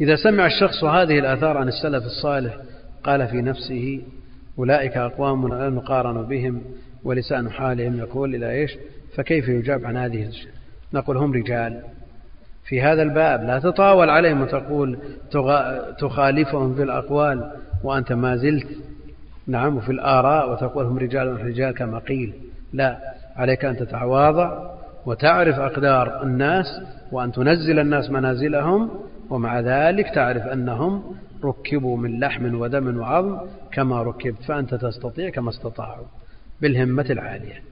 إذا سمع الشخص هذه الآثار عن السلف الصالح قال في نفسه أولئك أقوام لا نقارن بهم ولسان حالهم يقول إلى إيش؟ فكيف يجاب عن هذه نقول هم رجال. في هذا الباب لا تطاول عليهم وتقول تخالفهم في الأقوال وأنت ما زلت. نعم وفي الآراء وتقول هم رجال رجال كما قيل. لا عليك أن تتواضع وتعرف أقدار الناس وأن تنزل الناس منازلهم ومع ذلك تعرف أنهم ركبوا من لحم ودم وعظم كما ركبت فأنت تستطيع كما استطاعوا بالهمة العالية.